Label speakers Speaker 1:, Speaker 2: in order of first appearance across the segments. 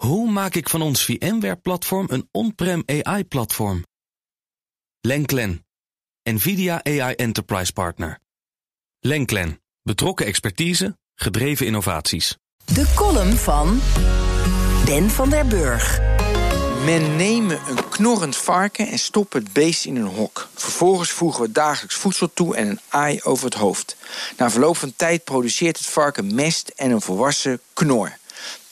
Speaker 1: Hoe maak ik van ons VMware-platform een on-prem AI-platform? Lenklen, NVIDIA AI Enterprise Partner. Lenklen, betrokken expertise, gedreven innovaties.
Speaker 2: De column van Ben van der Burg.
Speaker 3: Men nemen een knorrend varken en stoppen het beest in een hok. Vervolgens voegen we dagelijks voedsel toe en een aai over het hoofd. Na verloop van tijd produceert het varken mest en een volwassen knor.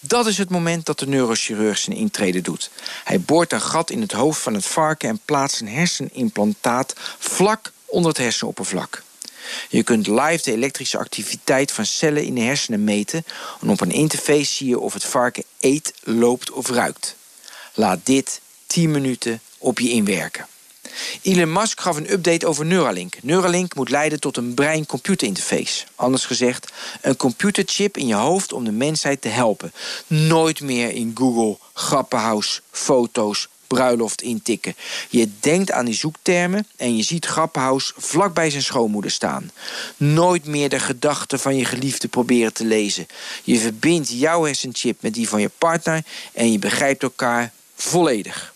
Speaker 3: Dat is het moment dat de neurochirurg zijn intrede doet. Hij boort een gat in het hoofd van het varken en plaatst een hersenimplantaat vlak onder het hersenoppervlak. Je kunt live de elektrische activiteit van cellen in de hersenen meten en op een interface zie je of het varken eet, loopt of ruikt. Laat dit 10 minuten op je inwerken. Elon Musk gaf een update over Neuralink. Neuralink moet leiden tot een brein-computer interface. Anders gezegd, een computerchip in je hoofd om de mensheid te helpen. Nooit meer in Google, Grappenhuis, foto's, bruiloft intikken. Je denkt aan die zoektermen en je ziet Grappenhuis vlak bij zijn schoonmoeder staan. Nooit meer de gedachten van je geliefde proberen te lezen. Je verbindt jouw hersenchip met die van je partner en je begrijpt elkaar volledig.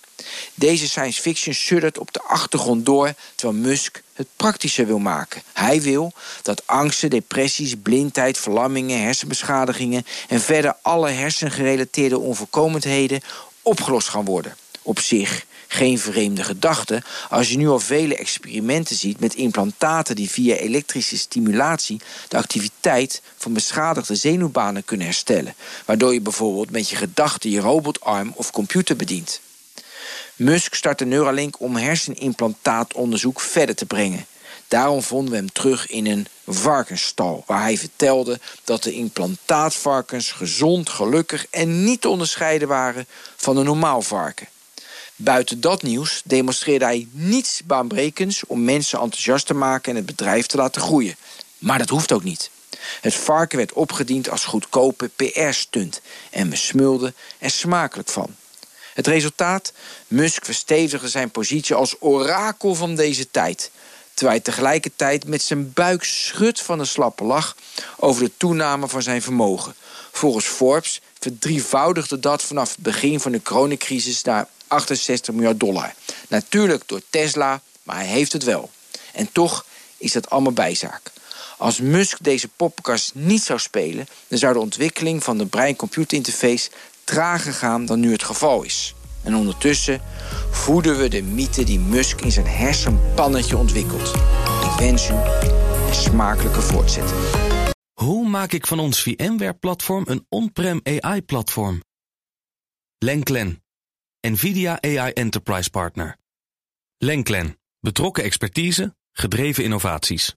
Speaker 3: Deze science fiction suddert op de achtergrond door, terwijl Musk het praktischer wil maken. Hij wil dat angsten, depressies, blindheid, verlammingen, hersenbeschadigingen en verder alle hersengerelateerde onvolkomenheden opgelost gaan worden. Op zich geen vreemde gedachte als je nu al vele experimenten ziet met implantaten die via elektrische stimulatie de activiteit van beschadigde zenuwbanen kunnen herstellen, waardoor je bijvoorbeeld met je gedachten je robotarm of computer bedient. Musk startte Neuralink om hersenimplantaatontonderzoek verder te brengen. Daarom vonden we hem terug in een varkensstal, waar hij vertelde dat de implantaatvarkens gezond, gelukkig en niet te onderscheiden waren van een normaal varken. Buiten dat nieuws demonstreerde hij niets baanbrekends om mensen enthousiast te maken en het bedrijf te laten groeien. Maar dat hoeft ook niet. Het varken werd opgediend als goedkope PR-stunt en we smulden er smakelijk van. Het resultaat? Musk verstevigde zijn positie als orakel van deze tijd. Terwijl hij tegelijkertijd met zijn buik schudt van een slappe lach over de toename van zijn vermogen. Volgens Forbes verdrievoudigde dat vanaf het begin van de coronacrisis naar 68 miljard dollar. Natuurlijk door Tesla, maar hij heeft het wel. En toch is dat allemaal bijzaak. Als Musk deze poppenkast niet zou spelen, dan zou de ontwikkeling van de brein-computer interface trager gaan dan nu het geval is. En ondertussen voeden we de mythe die Musk in zijn hersenpannetje ontwikkelt. Ik wens u een smakelijke voortzetting.
Speaker 1: Hoe maak ik van ons VMware-platform een on-prem AI-platform? Lenklen, NVIDIA AI Enterprise Partner. Lenklen, betrokken expertise, gedreven innovaties.